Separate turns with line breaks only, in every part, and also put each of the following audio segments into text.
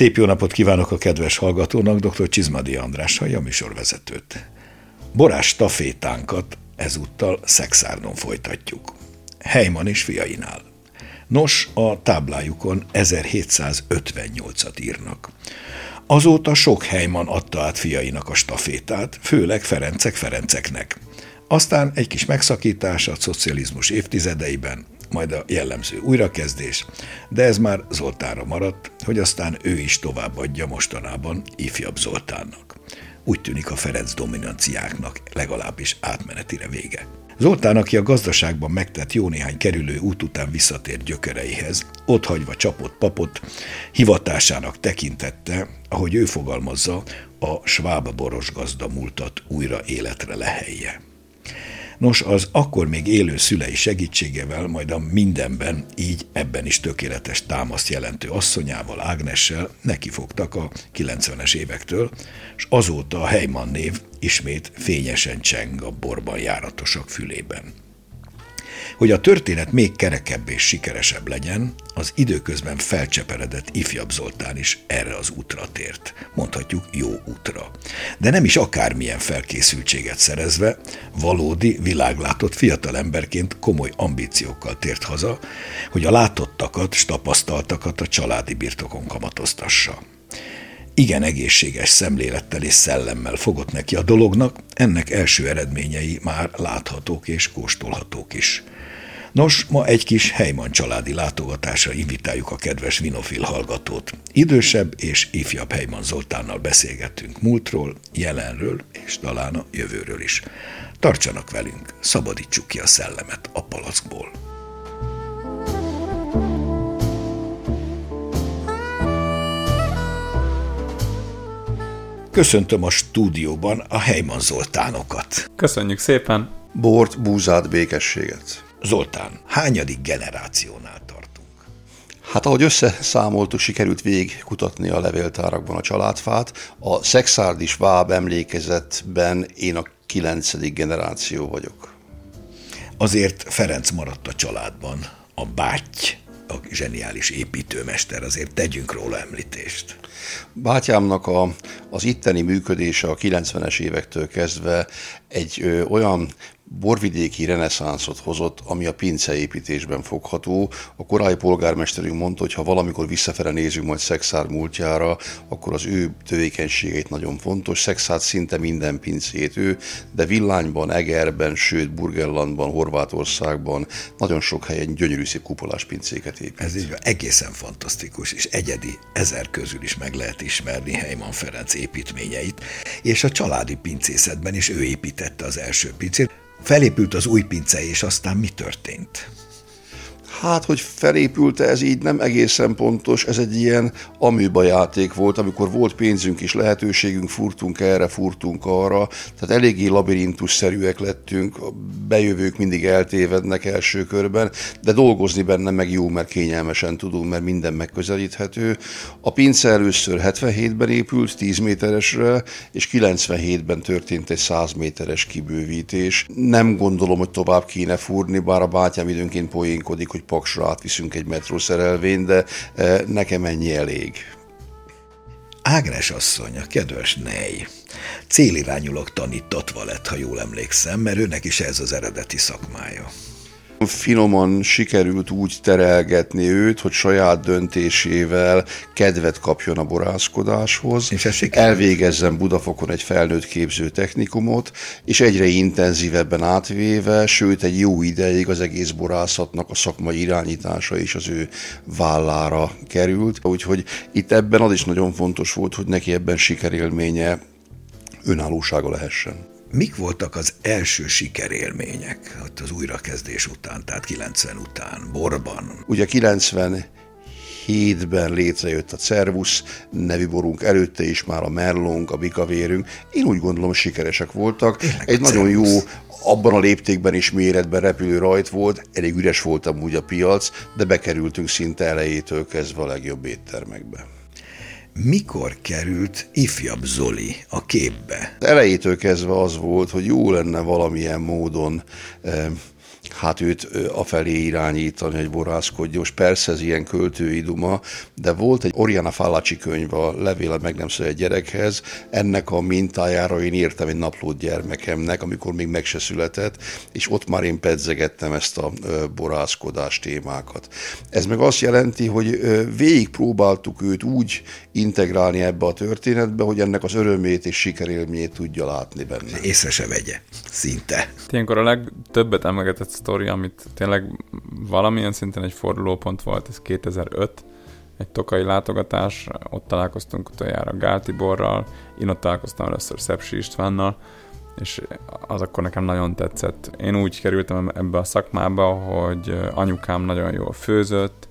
Szép jó napot kívánok a kedves hallgatónak, dr. Csizmadi András hallja a műsorvezetőt. Borás stafétánkat ezúttal Szexárdon folytatjuk. Helyman és fiainál. Nos, a táblájukon 1758-at írnak. Azóta sok Helyman adta át fiainak a stafétát, főleg Ferencek Ferenceknek. Aztán egy kis megszakítás a szocializmus évtizedeiben, majd a jellemző újrakezdés, de ez már Zoltánra maradt, hogy aztán ő is továbbadja mostanában ifjabb Zoltánnak. Úgy tűnik a Ferenc dominanciáknak legalábbis átmenetire vége. Zoltán, aki a gazdaságban megtett jó néhány kerülő út után visszatért gyökereihez, ott hagyva csapott papot, hivatásának tekintette, ahogy ő fogalmazza, a sváb boros gazda múltat újra életre lehelje. Nos, az akkor még élő szülei segítségével, majd a mindenben, így ebben is tökéletes támaszt jelentő asszonyával, Ágnessel nekifogtak a 90-es évektől, és azóta a Heyman név ismét fényesen cseng a borban járatosak fülében. Hogy a történet még kerekebb és sikeresebb legyen, az időközben felcseperedett ifjabb Zoltán is erre az útra tért. Mondhatjuk jó útra. De nem is akármilyen felkészültséget szerezve, valódi, világlátott fiatalemberként komoly ambíciókkal tért haza, hogy a látottakat s tapasztaltakat a családi birtokon kamatoztassa igen egészséges szemlélettel és szellemmel fogott neki a dolognak, ennek első eredményei már láthatók és kóstolhatók is. Nos, ma egy kis Heyman családi látogatásra invitáljuk a kedves Vinofil hallgatót. Idősebb és ifjabb Heyman Zoltánnal beszélgettünk múltról, jelenről és talán a jövőről is. Tartsanak velünk, szabadítsuk ki a szellemet a palackból. Köszöntöm a stúdióban a Heyman Zoltánokat.
Köszönjük szépen!
Bort, búzát, békességet!
Zoltán, hányadik generációnál tartunk?
Hát ahogy összeszámoltuk, sikerült végig kutatni a levéltárakban a családfát. A Szexárdi Váb emlékezetben én a kilencedik generáció vagyok.
Azért Ferenc maradt a családban, a báty, a zseniális építőmester, azért tegyünk róla említést.
Bátyámnak a, az itteni működése a 90-es évektől kezdve egy ö, olyan borvidéki reneszánszot hozott, ami a pinceépítésben fogható. A korábbi polgármesterünk mondta, hogy ha valamikor visszafele nézünk majd Szexár múltjára, akkor az ő tevékenységét nagyon fontos. Szexár szinte minden pincét ő, de Villányban, Egerben, sőt Burgerlandban, Horvátországban nagyon sok helyen gyönyörű szép kupolás pincéket épít.
Ez így egészen fantasztikus, és egyedi, ezer közül is meg lehet ismerni Heimann Ferenc építményeit, és a családi pincészetben is ő építette az első pincét. Felépült az új pince, és aztán mi történt?
Hát, hogy felépült ez így nem egészen pontos, ez egy ilyen aműba játék volt, amikor volt pénzünk és lehetőségünk, furtunk erre, furtunk arra, tehát eléggé labirintusszerűek lettünk, a bejövők mindig eltévednek első körben, de dolgozni benne meg jó, mert kényelmesen tudunk, mert minden megközelíthető. A pince először 77-ben épült, 10 méteresre, és 97-ben történt egy 100 méteres kibővítés. Nem gondolom, hogy tovább kéne fúrni, bár a bátyám időnként poénkodik, hogy Paksra átviszünk egy metrószerelvényt, de e, nekem ennyi elég.
Ágnes asszony, a kedves nej, célirányulok tanítatva lett, ha jól emlékszem, mert őnek is ez az eredeti szakmája.
Finoman sikerült úgy terelgetni őt, hogy saját döntésével kedvet kapjon a borászkodáshoz, és elvégezzen Budafokon egy felnőtt képző technikumot, és egyre intenzívebben átvéve, sőt egy jó ideig az egész borászatnak a szakmai irányítása is az ő vállára került. Úgyhogy itt ebben az is nagyon fontos volt, hogy neki ebben sikerélménye önállósága lehessen.
Mik voltak az első sikerélmények ott az újrakezdés után, tehát 90 után, Borban?
Ugye 90 hétben létrejött a Cervus nevű borunk, előtte is már a Merlong, a Bikavérünk. Én úgy gondolom, sikeresek voltak. Tényleg Egy nagyon jó, abban a léptékben is méretben repülő rajt volt, elég üres volt amúgy a piac, de bekerültünk szinte elejétől kezdve a legjobb éttermekbe
mikor került ifjabb Zoli a képbe?
Elejétől kezdve az volt, hogy jó lenne valamilyen módon eh, hát őt afelé irányítani, hogy borászkodjon. Most persze ez ilyen költői duma, de volt egy Oriana Fallaci könyv a Levél a meg nem egy gyerekhez, ennek a mintájára én írtam egy naplót gyermekemnek, amikor még meg se született, és ott már én pedzegettem ezt a borászkodás témákat. Ez meg azt jelenti, hogy végig próbáltuk őt úgy integrálni ebbe a történetbe, hogy ennek az örömét és sikerélményét tudja látni benne.
Észre se vegye, szinte.
Ilyenkor a legtöbbet emlegetett sztori, amit tényleg valamilyen szinten egy fordulópont volt, ez 2005, egy tokai látogatás, ott találkoztunk utoljára Gál Tiborral, én ott találkoztam először Szepsi Istvánnal, és az akkor nekem nagyon tetszett. Én úgy kerültem ebbe a szakmába, hogy anyukám nagyon jól főzött,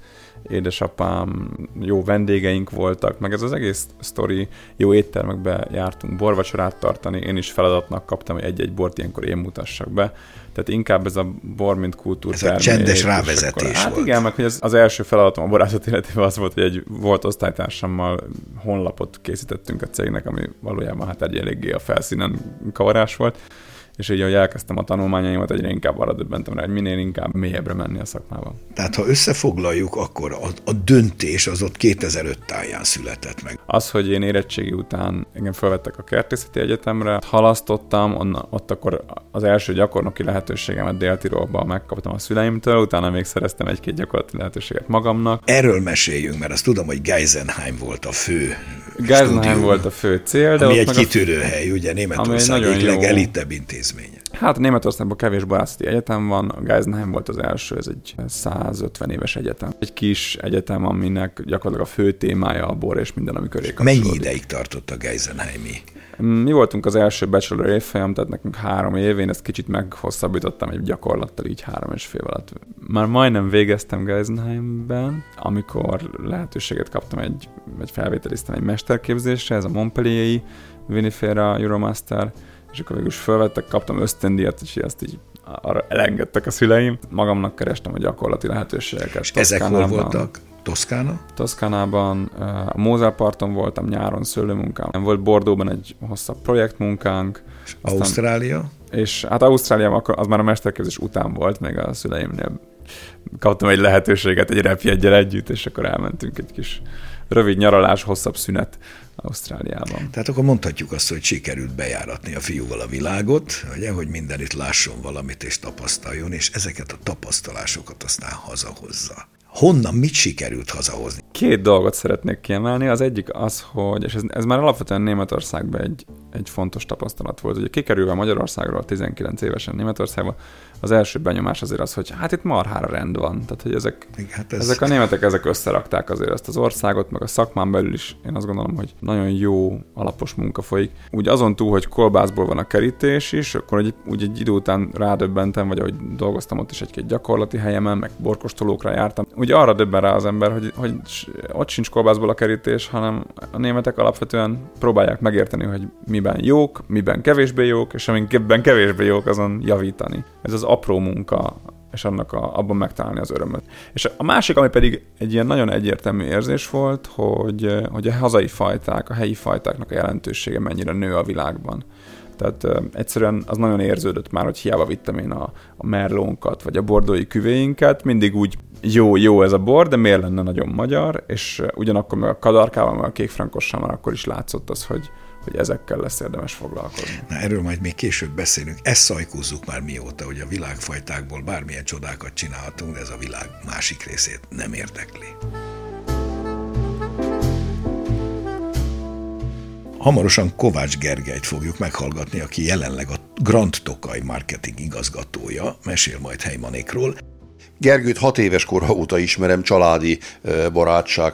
édesapám, jó vendégeink voltak, meg ez az egész sztori, jó éttermekbe jártunk borvacsorát tartani, én is feladatnak kaptam, hogy egy-egy bort ilyenkor én mutassak be. Tehát inkább ez a bor, mint kultúr.
Ez a csendes rávezetés akkor,
Hát igen, meg hogy az, az első feladatom a borászat életében az volt, hogy egy volt osztálytársammal honlapot készítettünk a cégnek, ami valójában hát egy eléggé a felszínen kavarás volt és így, ahogy elkezdtem a tanulmányaimat, egyre inkább arra döbbentem rá, hogy minél inkább mélyebbre menni a szakmában.
Tehát ha összefoglaljuk, akkor a, a döntés az ott 2005 táján született meg.
Az, hogy én érettségi után engem felvettek a kertészeti egyetemre, halasztottam, onna, ott akkor az első gyakornoki lehetőségemet Dél-Tirolban megkaptam a szüleimtől, utána még szereztem egy-két gyakorlati lehetőséget magamnak.
Erről meséljünk, mert azt tudom, hogy Geisenheim volt a fő
Geisenheim stúdium, volt a fő cél.
De ami egy kitűrő a... hely, ugye Németország egyik legelitebb intézménye.
Hát Németországban kevés barászati egyetem van, a Geisenheim volt az első, ez egy 150 éves egyetem. Egy kis egyetem, aminek gyakorlatilag a fő témája a bor és minden, amikor
Mennyi ideig tartott a Geisenheimi?
Mi voltunk az első bachelor évfolyam, tehát nekünk három év, én ezt kicsit meghosszabbítottam egy gyakorlattal, így három és fél alatt. Már majdnem végeztem Geisenheimben, amikor lehetőséget kaptam egy, egy felvételiztem egy mesterképzésre, ez a Montpellier-i Vinifera Euromaster, és akkor végül is felvettek, kaptam ösztöndíjat, és ezt így arra elengedtek a szüleim. Magamnak kerestem a gyakorlati lehetőségeket. És
ezek hol voltak? Toszkána?
Toszkánában, a Mózál parton voltam nyáron szőlőmunkám. Volt Bordóban egy hosszabb projektmunkánk.
És Ausztrália?
És hát Ausztráliában az már a mesterképzés után volt, még a szüleimnél kaptam egy lehetőséget egy repjeggyel együtt, és akkor elmentünk egy kis rövid nyaralás, hosszabb szünet Ausztráliában.
Tehát akkor mondhatjuk azt, hogy sikerült bejáratni a fiúval a világot, ugye, hogy mindenütt lásson valamit és tapasztaljon, és ezeket a tapasztalásokat aztán hazahozza. Honnan mit sikerült hazahozni?
Két dolgot szeretnék kiemelni. Az egyik az, hogy, és ez, ez már alapvetően Németországban egy, egy fontos tapasztalat volt. Ugye kikerülve Magyarországról 19 évesen Németországba, az első benyomás azért az, hogy hát itt marhára rend van. Tehát, hogy ezek, hát ez... ezek a németek ezek összerakták azért ezt az országot, meg a szakmán belül is én azt gondolom, hogy nagyon jó, alapos munka folyik. Úgy azon túl, hogy kolbászból van a kerítés is, akkor egy, úgy egy idő után rádöbbentem, vagy ahogy dolgoztam ott is egy-két gyakorlati helyemen, meg borkostolókra jártam. Úgy arra döbben rá az ember, hogy, hogy ott sincs kolbászból a kerítés, hanem a németek alapvetően próbálják megérteni, hogy miben jók, miben kevésbé jók, és amikben kevésbé jók, azon javítani. Ez az apró munka, és annak a, abban megtalálni az örömöt. És a másik, ami pedig egy ilyen nagyon egyértelmű érzés volt, hogy, hogy a hazai fajták, a helyi fajtáknak a jelentősége mennyire nő a világban. Tehát uh, egyszerűen az nagyon érződött már, hogy hiába vittem én a, a merlónkat, vagy a bordói küvéinket, mindig úgy jó, jó ez a bor, de miért lenne nagyon magyar, és uh, ugyanakkor meg a kadarkával, meg a kékfrankossal már akkor is látszott az, hogy, hogy ezekkel lesz érdemes foglalkozni.
Na erről majd még később beszélünk. Ezt szajkózzuk már mióta, hogy a világfajtákból bármilyen csodákat csinálhatunk, de ez a világ másik részét nem érdekli. Hamarosan Kovács Gergelyt fogjuk meghallgatni, aki jelenleg a Grand Tokaj marketing igazgatója, mesél majd Heimanékról.
Gergőt hat éves kora óta ismerem, családi barátság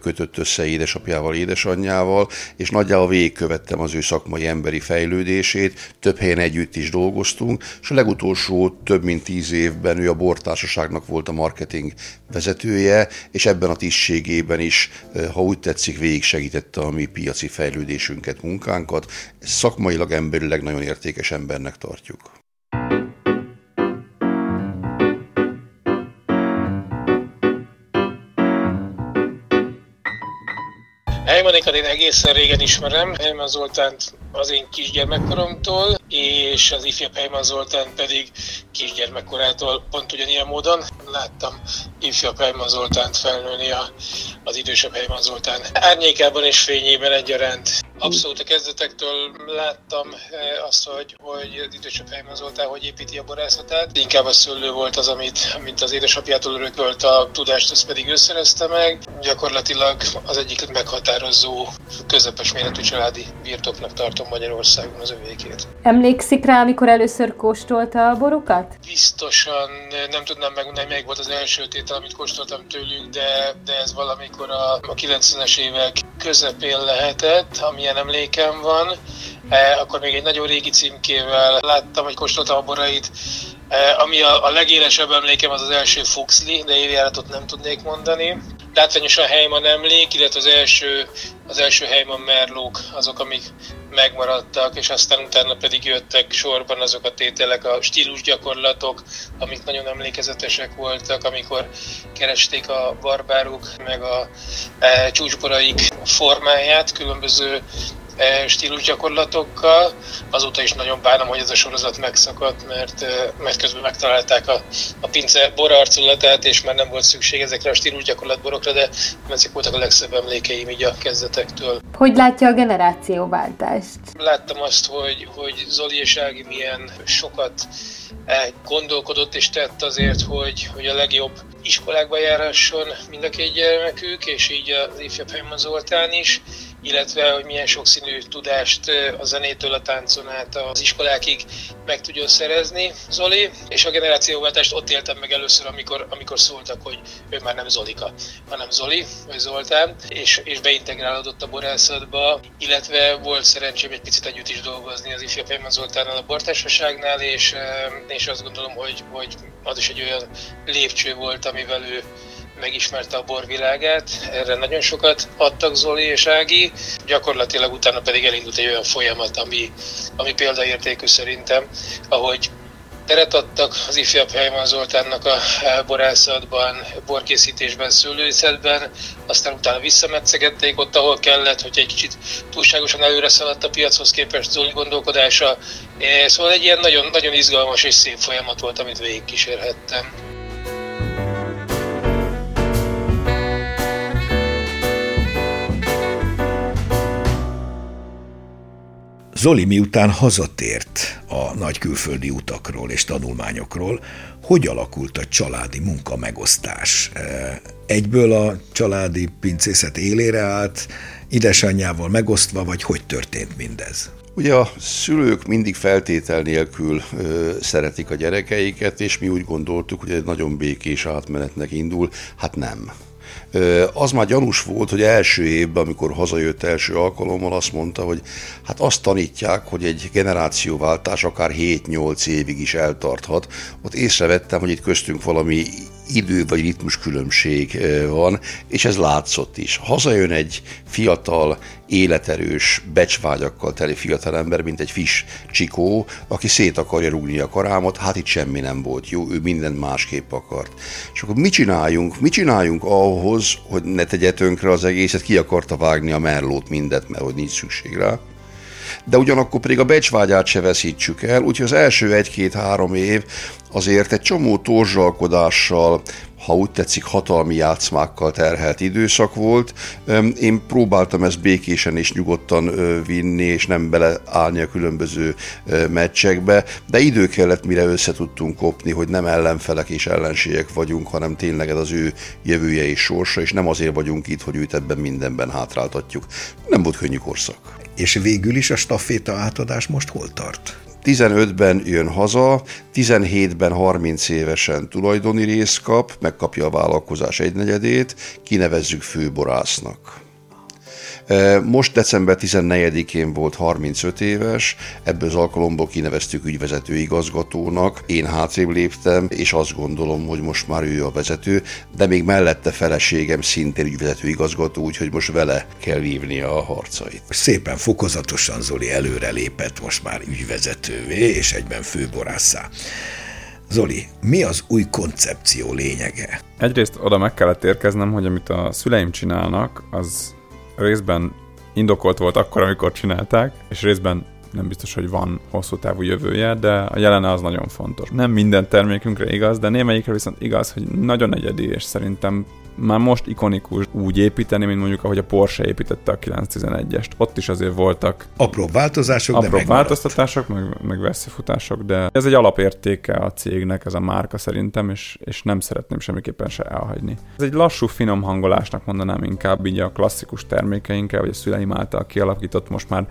kötött össze édesapjával, édesanyjával, és nagyjából végigkövettem az ő szakmai emberi fejlődését, több helyen együtt is dolgoztunk, és a legutolsó több mint tíz évben ő a bortársaságnak volt a marketing vezetője, és ebben a tisztségében is, ha úgy tetszik, végig segítette a mi piaci fejlődésünket, munkánkat. Szakmailag, emberileg nagyon értékes embernek tartjuk.
Heimanékat én egészen régen ismerem, Heiman Zoltánt az én kisgyermekkoromtól, és az ifjabb Helyman Zoltán pedig kisgyermekkorától pont ugyanilyen módon. Láttam ifjabb Helyman Zoltánt felnőni az idősebb Helyman Zoltán árnyékában és fényében egyaránt. Abszolút a kezdetektől láttam eh, azt, hogy, hogy az idősebb Helyman Zoltán hogy építi a borászatát. Inkább a szőlő volt az, amit, amit az édesapjától örökölt a tudást, azt pedig ő szerezte meg. Gyakorlatilag az egyik meghatározó közepes méretű családi birtoknak tartom Magyarországon az övékét.
Emlékszik rá, amikor először kóstolta a borokat?
Biztosan nem tudnám megmondani, melyik volt az első tétel, amit kóstoltam tőlük, de, de ez valamikor a, a 90-es évek közepén lehetett, amilyen emlékem van. E, akkor még egy nagyon régi címkével láttam, hogy kóstoltam a borait, e, ami a, a legélesebb emlékem az az első Fuxli, de évjáratot nem tudnék mondani. Látványosan Heyman emlék, illetve az első, az első Heyman merlók azok, amik megmaradtak, és aztán utána pedig jöttek sorban azok a tételek, a stílusgyakorlatok, amik nagyon emlékezetesek voltak, amikor keresték a barbárok, meg a e, csúcsboraik formáját, különböző stílusgyakorlatokkal. Azóta is nagyon bánom, hogy ez a sorozat megszakadt, mert, e, mert közben megtalálták a, a pince borarculatát, és már nem volt szükség ezekre a stílusgyakorlatborokra, de ezek voltak a legszebb emlékeim így a kezdetektől.
Hogy látja a generációváltást?
Láttam azt, hogy, hogy Zoli és Ági milyen sokat e, gondolkodott és tett azért, hogy, hogy a legjobb iskolákba járhasson mind a két gyermekük, és így az ifjabb Zoltán is, illetve hogy milyen sokszínű tudást a zenétől a táncon át az iskolákig meg tudjon szerezni Zoli, és a generációváltást ott éltem meg először, amikor, amikor szóltak, hogy ő már nem Zolika, hanem Zoli, vagy Zoltán, és, és beintegrálódott a borászatba, illetve volt szerencsém egy picit együtt is dolgozni az ifjabb Pejman Zoltánnal a bortársaságnál, és, és azt gondolom, hogy, hogy az is egy olyan lépcső volt, amivel ő megismerte a borvilágát, erre nagyon sokat adtak Zoli és Ági, gyakorlatilag utána pedig elindult egy olyan folyamat, ami, ami példaértékű szerintem, ahogy teret adtak az ifjabb Helyman Zoltánnak a borászatban, borkészítésben, szőlőszetben, aztán utána visszametszegették ott, ahol kellett, hogy egy kicsit túlságosan előre szaladt a piachoz képest Zoli gondolkodása. Szóval egy ilyen nagyon, nagyon izgalmas és szép folyamat volt, amit végigkísérhettem.
Zoli miután hazatért a nagy külföldi utakról és tanulmányokról, hogy alakult a családi munka megosztás? E, egyből a családi pincészet élére állt, édesanyjával megosztva, vagy hogy történt mindez?
Ugye a szülők mindig feltétel nélkül ö, szeretik a gyerekeiket, és mi úgy gondoltuk, hogy egy nagyon békés átmenetnek indul. Hát nem. Az már gyanús volt, hogy első évben, amikor hazajött első alkalommal, azt mondta, hogy hát azt tanítják, hogy egy generációváltás akár 7-8 évig is eltarthat. Ott észrevettem, hogy itt köztünk valami idő vagy ritmus különbség van, és ez látszott is. Hazajön egy fiatal, életerős, becsvágyakkal teli fiatalember, mint egy fis csikó, aki szét akarja rúgni a karámot, hát itt semmi nem volt jó, ő mindent másképp akart. És akkor mit csináljunk? Mit csináljunk ahhoz, hogy ne tegye tönkre az egészet, ki akarta vágni a merlót mindet, mert hogy nincs szükség rá de ugyanakkor pedig a becsvágyát se veszítsük el, úgyhogy az első egy-két-három év azért egy csomó torzsalkodással, ha úgy tetszik, hatalmi játszmákkal terhelt időszak volt. Én próbáltam ezt békésen és nyugodtan vinni, és nem beleállni a különböző meccsekbe, de idő kellett, mire össze tudtunk kopni, hogy nem ellenfelek és ellenségek vagyunk, hanem tényleg ez az ő jövője és sorsa, és nem azért vagyunk itt, hogy őt ebben mindenben hátráltatjuk. Nem volt könnyű korszak.
És végül is a staféta átadás most hol tart?
15-ben jön haza, 17-ben 30 évesen tulajdoni részt kap, megkapja a vállalkozás egynegyedét, kinevezzük főborásznak. Most december 14-én volt 35 éves, ebből az alkalomból kineveztük ügyvezető igazgatónak, én hátrébb léptem, és azt gondolom, hogy most már ő a vezető, de még mellette feleségem szintén ügyvezető igazgató, úgyhogy most vele kell vívni a harcait.
Szépen fokozatosan Zoli előre lépett most már ügyvezetővé, és egyben főborászá. Zoli, mi az új koncepció lényege?
Egyrészt oda meg kellett érkeznem, hogy amit a szüleim csinálnak, az részben indokolt volt akkor, amikor csinálták, és részben nem biztos, hogy van hosszú távú jövője, de a jelene az nagyon fontos. Nem minden termékünkre igaz, de némelyikre viszont igaz, hogy nagyon egyedi, és szerintem már most ikonikus úgy építeni, mint mondjuk ahogy a Porsche építette a 911-est. Ott is azért voltak
apró változások,
apró de változtatások, meg, meg veszélyfutások, de ez egy alapértéke a cégnek, ez a márka szerintem, és, és nem szeretném semmiképpen se elhagyni. Ez egy lassú, finom hangolásnak mondanám inkább így a klasszikus termékeinkkel, vagy a szüleim által kialakított most már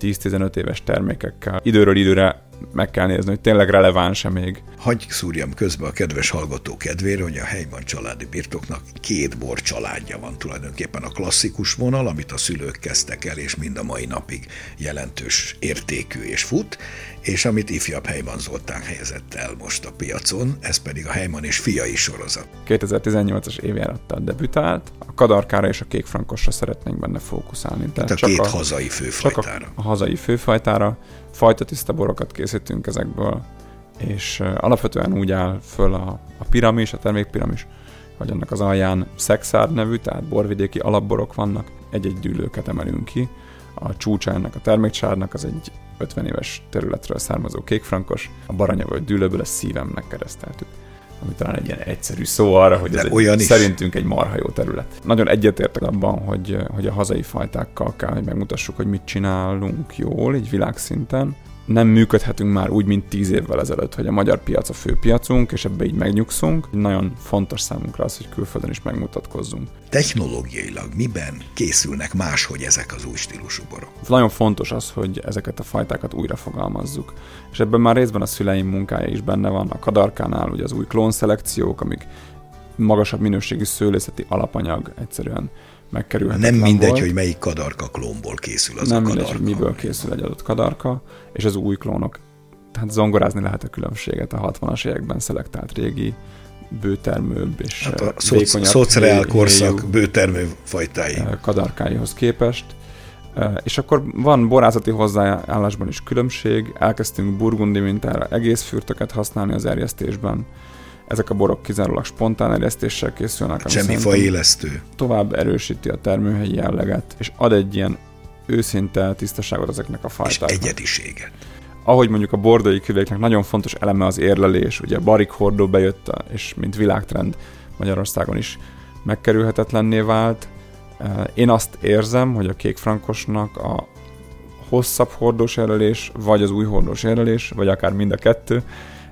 10-15 éves termékekkel. Időről időre meg kell nézni, hogy tényleg releváns-e még.
Hagy szúrjam közbe a kedves hallgató kedvére, hogy a helyban családi birtoknak két bor családja van tulajdonképpen a klasszikus vonal, amit a szülők kezdtek el, és mind a mai napig jelentős értékű és fut, és amit ifjabb Helyman Zoltán helyezett el most a piacon, ez pedig a Helyman és fiai sorozat.
2018-as évjárattal debütált, a kadarkára és a kékfrankosra szeretnénk benne fókuszálni.
Tehát a csak két a, hazai főfajtára. Csak
a, a hazai főfajtára, fajtatiszta borokat készítünk ezekből, és alapvetően úgy áll föl a, a piramis, a termékpiramis, hogy annak az alján szexárd nevű, tehát borvidéki alapborok vannak, egy-egy dűlőket emelünk ki, a csúcsa ennek a termékcsárnak az egy 50 éves területről származó kékfrankos, a baranya vagy dűlőből a szívemnek kereszteltük ami talán egy ilyen egyszerű szó arra, hogy De ez egy, olyan is. szerintünk egy marha jó terület. Nagyon egyetértek abban, hogy, hogy a hazai fajtákkal kell, hogy megmutassuk, hogy mit csinálunk jól, így világszinten, nem működhetünk már úgy, mint tíz évvel ezelőtt, hogy a magyar piac a fő piacunk, és ebbe így megnyugszunk. Nagyon fontos számunkra az, hogy külföldön is megmutatkozzunk.
Technológiailag miben készülnek máshogy ezek az új stílusú borok?
Nagyon fontos az, hogy ezeket a fajtákat újra fogalmazzuk. És ebben már részben a szüleim munkája is benne van. A kadarkánál ugye az új klónszelekciók, amik magasabb minőségű szőlészeti alapanyag egyszerűen megkerülhetetlen
Nem mindegy,
volt.
hogy melyik kadarka klónból készül az
Nem
a
kadarka. mindegy, hogy miből készül egy adott kadarka, és az új klónok. Tehát zongorázni lehet a különbséget a 60-as években szelektált régi bőtermőbb és hát a
szociál korszak bőtermő fajtái.
Kadarkáihoz képest. És akkor van borászati hozzáállásban is különbség, elkezdtünk burgundi mintára egész fürtöket használni az erjesztésben, ezek a borok kizárólag spontán erjesztéssel készülnek.
Semmi fajélesztő.
Tovább erősíti a termőhelyi jelleget, és ad egy ilyen őszinte tisztaságot ezeknek a fajtáknak.
És egyediséget.
Ahogy mondjuk a bordai küvéknek nagyon fontos eleme az érlelés, ugye a barik hordó bejött, és mint világtrend Magyarországon is megkerülhetetlenné vált. Én azt érzem, hogy a kékfrankosnak a hosszabb hordós érlelés, vagy az új hordós érlelés, vagy akár mind a kettő,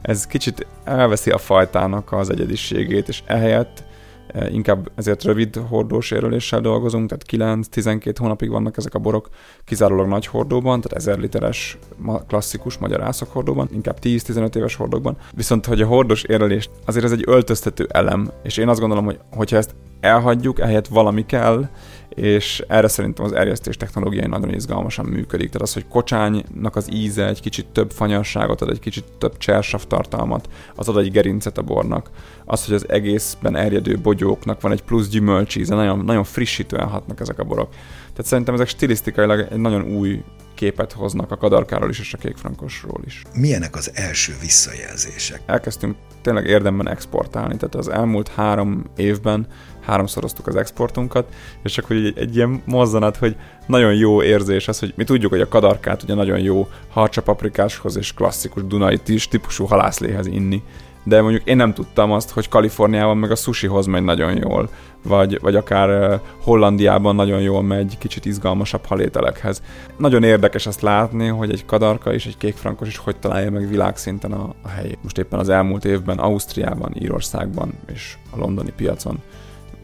ez kicsit elveszi a fajtának az egyediségét, és ehelyett e, inkább ezért rövid hordós érüléssel dolgozunk, tehát 9-12 hónapig vannak ezek a borok kizárólag nagy hordóban, tehát 1000 literes klasszikus magyar ászok hordóban, inkább 10-15 éves hordókban. Viszont, hogy a hordós érlelés azért ez egy öltöztető elem, és én azt gondolom, hogy hogyha ezt elhagyjuk, ehelyett valami kell, és erre szerintem az erjesztés technológiai nagyon izgalmasan működik. Tehát az, hogy kocsánynak az íze egy kicsit több fanyarságot ad, egy kicsit több csersav tartalmat, az ad egy gerincet a bornak. Az, hogy az egészben erjedő bogyóknak van egy plusz gyümölcsíze, nagyon, nagyon frissítően hatnak ezek a borok. Tehát szerintem ezek stilisztikailag egy nagyon új képet hoznak a kadarkáról is és a kékfrankosról is.
Milyenek az első visszajelzések?
Elkezdtünk tényleg érdemben exportálni, tehát az elmúlt három évben háromszoroztuk az exportunkat, és hogy egy, egy ilyen mozzanat, hogy nagyon jó érzés az, hogy mi tudjuk, hogy a kadarkát ugye nagyon jó harcsapaprikáshoz és klasszikus dunai típusú halászléhez inni, de mondjuk én nem tudtam azt, hogy Kaliforniában meg a sushihoz megy nagyon jól, vagy, vagy akár Hollandiában nagyon jól megy kicsit izgalmasabb halételekhez. Nagyon érdekes azt látni, hogy egy kadarka és egy kékfrankos is hogy találja meg világszinten a, a helyét. Most éppen az elmúlt évben Ausztriában, Írországban és a londoni piacon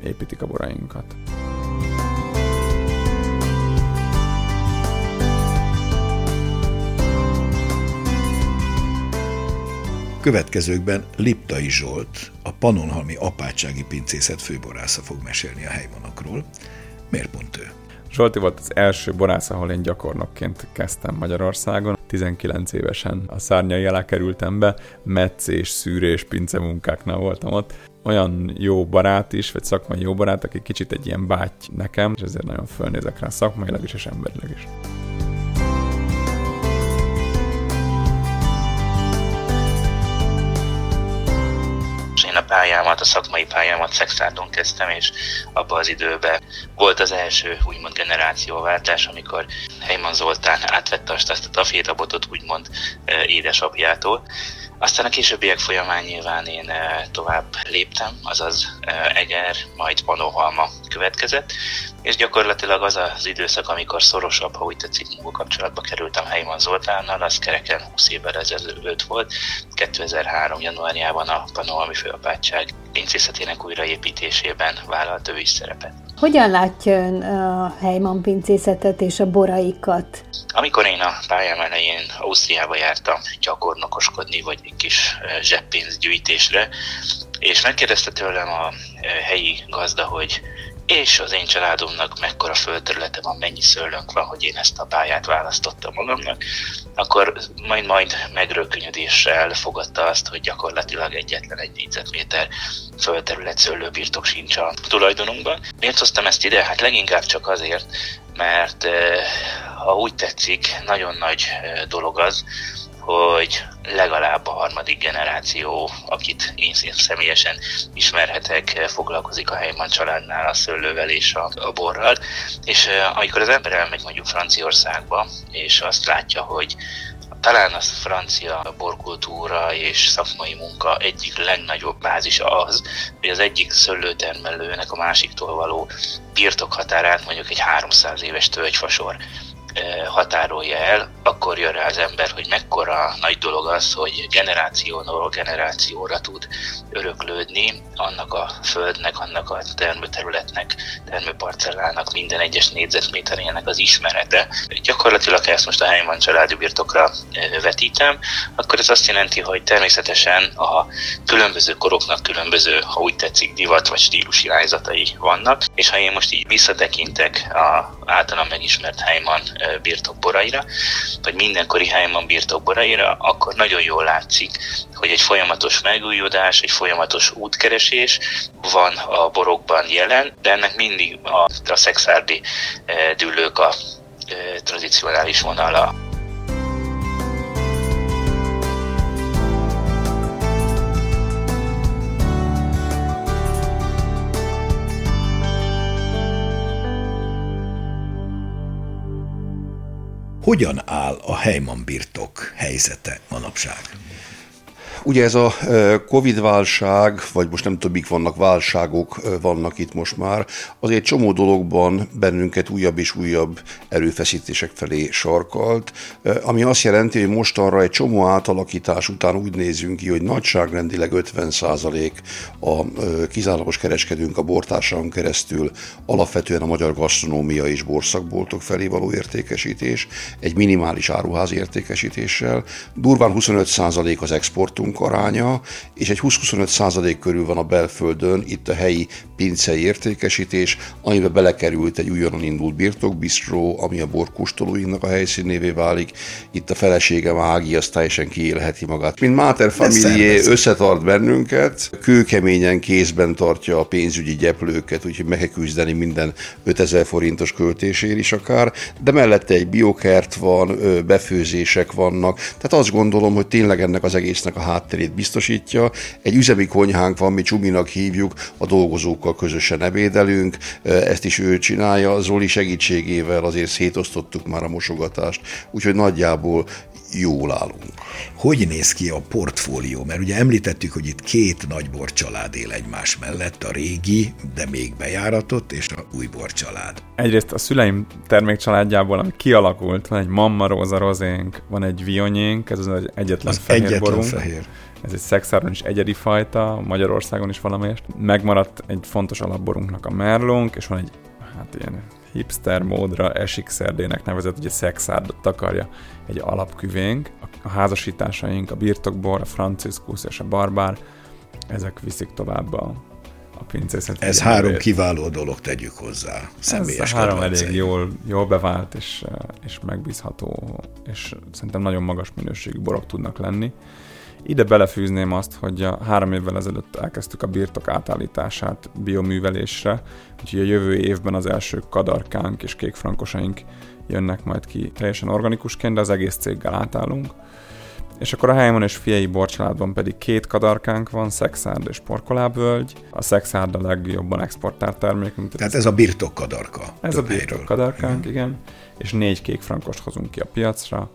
építik a borainkat.
Következőkben Liptai Zsolt, a Panonhalmi Apátsági Pincészet főborásza fog mesélni a helyvonakról. Miért pont ő?
Zsolti volt az első borász, ahol én gyakornokként kezdtem Magyarországon. 19 évesen a szárnyai alá kerültem be, meccés, szűrés, pincemunkáknál voltam ott. Olyan jó barát is, vagy szakmai jó barát, aki kicsit egy ilyen báty nekem, és ezért nagyon fölnézek rá szakmailag is és emberileg is.
én a pályámat, a szakmai pályámat Szexárdon kezdtem, és abban az időben volt az első úgymond generációváltás, amikor Heyman Zoltán átvette azt a tafétabotot úgymond édesapjától, aztán a későbbiek folyamán nyilván én tovább léptem, azaz Eger, majd Panohalma következett, és gyakorlatilag az az időszak, amikor szorosabb, ha úgy tetszik, munkakapcsolatba kerültem Helyman Zoltánnal, az kereken 20 évvel ezelőtt volt, 2003. januárjában a Panohalmi Főapátság pincészetének újraépítésében vállalt ő is szerepet.
Hogyan látja ön a Helyman pincészetet és a boraikat?
Amikor én a pályám elején Ausztriába jártam gyakornokoskodni, vagy egy kis zseppénzgyűjtésre, és megkérdezte tőlem a helyi gazda, hogy és az én családomnak mekkora földterülete van, mennyi szőlőnk van, hogy én ezt a pályát választottam magamnak, akkor majd-majd megrökönyödéssel fogadta azt, hogy gyakorlatilag egyetlen egy négyzetméter földterület szőlőbirtok sincs a tulajdonunkban. Miért hoztam ezt ide? Hát leginkább csak azért, mert ha úgy tetszik, nagyon nagy dolog az, hogy legalább a harmadik generáció, akit én személyesen ismerhetek, foglalkozik a Heyman családnál a szőlővel és a, a borral. És amikor az ember elmegy mondjuk Franciaországba, és azt látja, hogy talán a francia borkultúra és szakmai munka egyik legnagyobb bázis az, hogy az egyik szőlőtermelőnek a másiktól való birtokhatárát mondjuk egy 300 éves tölgyfasor határolja el, akkor jön rá az ember, hogy mekkora nagy dolog az, hogy generációról generációra tud öröklődni annak a földnek, annak a termőterületnek, termőparcellának, minden egyes négyzetméterének az ismerete. Gyakorlatilag, ha ezt most a Heimann családi birtokra vetítem, akkor ez azt jelenti, hogy természetesen a különböző koroknak különböző, ha úgy tetszik, divat vagy stílus irányzatai vannak, és ha én most így visszatekintek a általam megismert Heimann birtokboraira, vagy mindenkori Heimann birtokboraira, akkor nagyon jól látszik, hogy egy folyamatos megújulás, egy folyamatos útkeresés van a borokban jelen, de ennek mindig a, a szexárdi dűlők a tradicionális vonala.
Hogyan áll a Heiman birtok helyzete manapság?
Ugye ez a Covid-válság, vagy most nem többik vannak válságok, vannak itt most már, azért csomó dologban bennünket újabb és újabb erőfeszítések felé sarkalt, ami azt jelenti, hogy mostanra egy csomó átalakítás után úgy nézünk ki, hogy nagyságrendileg 50% a kizárólagos kereskedőnk a bortárságon keresztül alapvetően a magyar gasztronómia és borszakboltok felé való értékesítés, egy minimális áruház értékesítéssel, durván 25% az exportunk, aránya, és egy 20-25 százalék körül van a belföldön itt a helyi pincei értékesítés, amiben belekerült egy újonnan indult birtokbistró, ami a borkóstolóinknak a helyszínévé válik. Itt a felesége Ági azt teljesen kiélheti magát. Mint Máter Familié összetart bennünket, kőkeményen kézben tartja a pénzügyi gyeplőket, úgyhogy meg kell küzdeni minden 5000 forintos költésért is akár, de mellette egy biokert van, befőzések vannak, tehát azt gondolom, hogy tényleg ennek az egésznek a hátterét biztosítja. Egy üzemi konyhánk van, mi Csuminak hívjuk, a dolgozókkal közösen ebédelünk, ezt is ő csinálja, Zoli segítségével azért szétosztottuk már a mosogatást, úgyhogy nagyjából jól állunk.
Hogy néz ki a portfólió? Mert ugye említettük, hogy itt két nagy borcsalád él egymás mellett, a régi, de még bejáratott, és a új borcsalád.
Egyrészt a szüleim termékcsaládjából, ami kialakult, van egy Mamma Róza rozénk, van egy Vionyénk, ez az egyetlen az fehér egyetlen borunk. fehér. Ez egy szexáron is egyedi fajta, Magyarországon is valamelyest. Megmaradt egy fontos alapborunknak a merlónk, és van egy hát ilyen hipster módra szerdének nevezett, ugye szexárd takarja egy alapküvénk. A házasításaink, a birtokbor, a franciscus és a barbár, ezek viszik tovább a, a pincészet.
Ez három kiváló dolog, tegyük hozzá. Személyes
Ez három elég jól, jól bevált és, és megbízható, és szerintem nagyon magas minőségű borok tudnak lenni. Ide belefűzném azt, hogy a három évvel ezelőtt elkezdtük a birtok átállítását bioművelésre, úgyhogy a jövő évben az első kadarkánk és kékfrankosaink jönnek majd ki teljesen organikusként, de az egész céggel átállunk. És akkor a Helymon és fiai borcsaládban pedig két kadarkánk van, Szexárd és Porkolábvölgy. A Szexárd a legjobban exportált termékünk.
Tehát ez a birtok kadarka.
Ez a birtok kadarkánk, igen. igen. És négy kék frankost hozunk ki a piacra.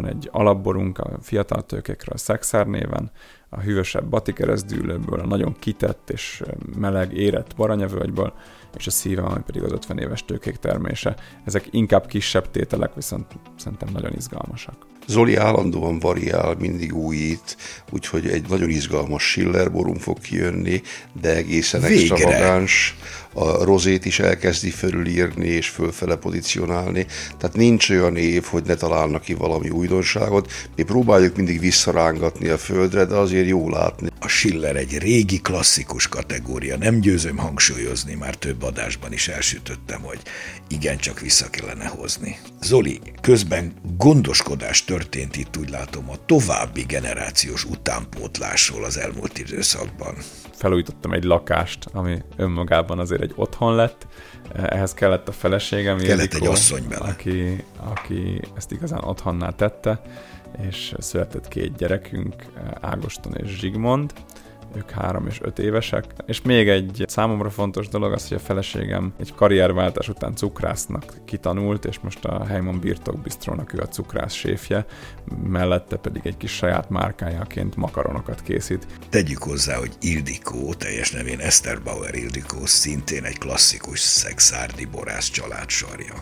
Van egy alapborunk a fiatal tőkékről a Szexár néven, a hűvösebb batikeresztdűlőből, a nagyon kitett és meleg, érett baranyavölgyből, és a szíve, ami pedig az 50 éves tőkék termése. Ezek inkább kisebb tételek, viszont szerintem nagyon izgalmasak.
Zoli állandóan variál, mindig újít, úgyhogy egy nagyon izgalmas Schiller borunk fog kijönni, de egészen Végre. extravagáns. A rozét is elkezdi fölülírni és fölfele pozícionálni. Tehát nincs olyan év, hogy ne találnak ki valami újdonságot. Mi próbáljuk mindig visszarángatni a földre, de azért jó látni.
A Schiller egy régi klasszikus kategória, nem győzöm hangsúlyozni, már több adásban is elsütöttem, hogy igencsak vissza kellene hozni. Zoli, közben gondoskodás történt itt úgy látom a további generációs utánpótlásról az elmúlt időszakban.
Felújítottam egy lakást, ami önmagában azért egy otthon lett, ehhez kellett a feleségem,
kellett Ildikó, egy asszony bele.
Aki, aki ezt igazán otthonná tette, és született két gyerekünk, Ágoston és Zsigmond, ők három és öt évesek. És még egy számomra fontos dolog az, hogy a feleségem egy karrierváltás után cukrásznak kitanult, és most a Heimon Birtok Bistrónak ő a cukrász séfje, mellette pedig egy kis saját márkájaként makaronokat készít.
Tegyük hozzá, hogy Ildikó, teljes nevén Eszter Bauer Ildikó, szintén egy klasszikus szexárdi borász család sarja.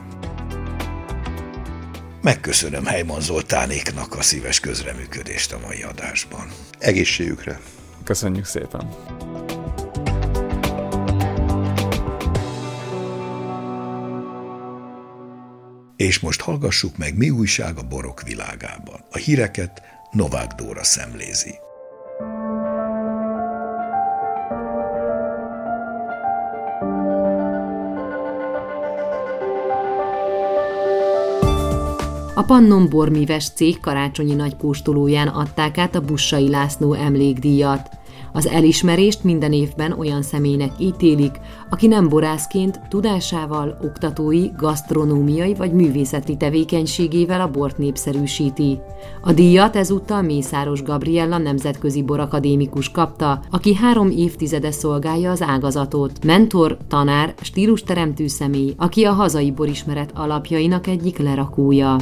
Megköszönöm Heimon Zoltánéknak a szíves közreműködést a mai adásban.
Egészségükre!
Köszönjük szépen!
És most hallgassuk meg, mi újság a borok világában. A híreket Novák Dóra szemlézi.
A Pannon Bormíves cég karácsonyi nagykóstolóján adták át a Bussai László emlékdíjat. Az elismerést minden évben olyan személynek ítélik, aki nem borászként, tudásával, oktatói, gasztronómiai vagy művészeti tevékenységével a bort népszerűsíti. A díjat ezúttal Mészáros Gabriella nemzetközi borakadémikus kapta, aki három évtizede szolgálja az ágazatot. Mentor, tanár, stílusteremtő személy, aki a hazai borismeret alapjainak egyik lerakója.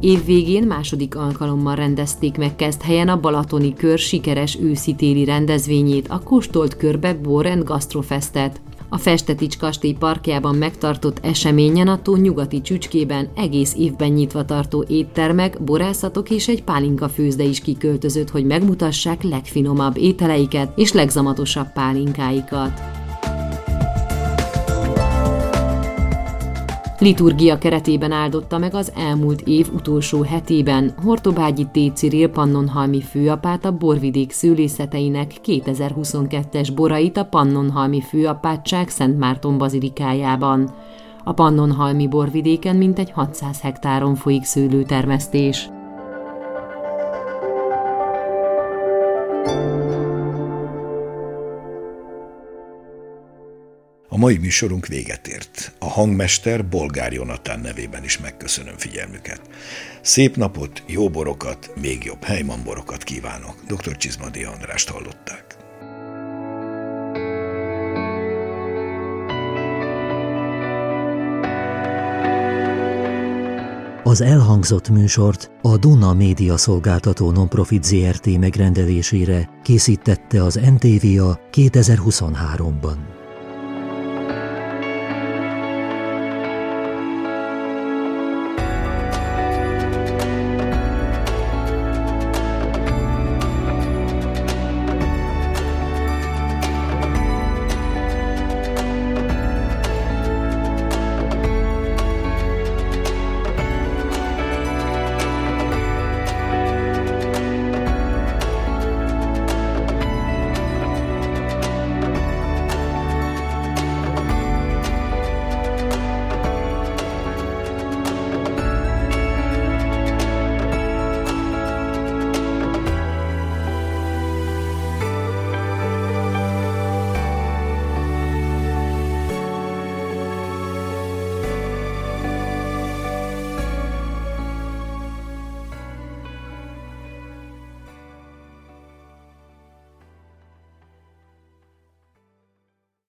Évvégén második alkalommal rendezték meg helyen a Balatoni Kör sikeres őszi-téli rendezvényét, a Kóstolt Körbe Borrend Gastrofestet. A Festetics kastély parkjában megtartott eseményen a tó nyugati csücskében egész évben nyitva tartó éttermek, borászatok és egy pálinka főzde is kiköltözött, hogy megmutassák legfinomabb ételeiket és legzamatosabb pálinkáikat. Liturgia keretében áldotta meg az elmúlt év utolsó hetében Hortobágyi T. Cyril Pannonhalmi főapát a borvidék szőlészeteinek 2022-es borait a Pannonhalmi főapátság Szent Márton bazilikájában. A Pannonhalmi borvidéken mintegy 600 hektáron folyik szőlőtermesztés.
Mai műsorunk véget ért. A hangmester Bolgár Jonatán nevében is megköszönöm figyelmüket. Szép napot, jó borokat, még jobb helyman borokat kívánok. Dr. Csizmadi Andrást hallották.
Az elhangzott műsort a Duna Média Szolgáltató Nonprofit ZRT megrendelésére készítette az NTVA 2023-ban.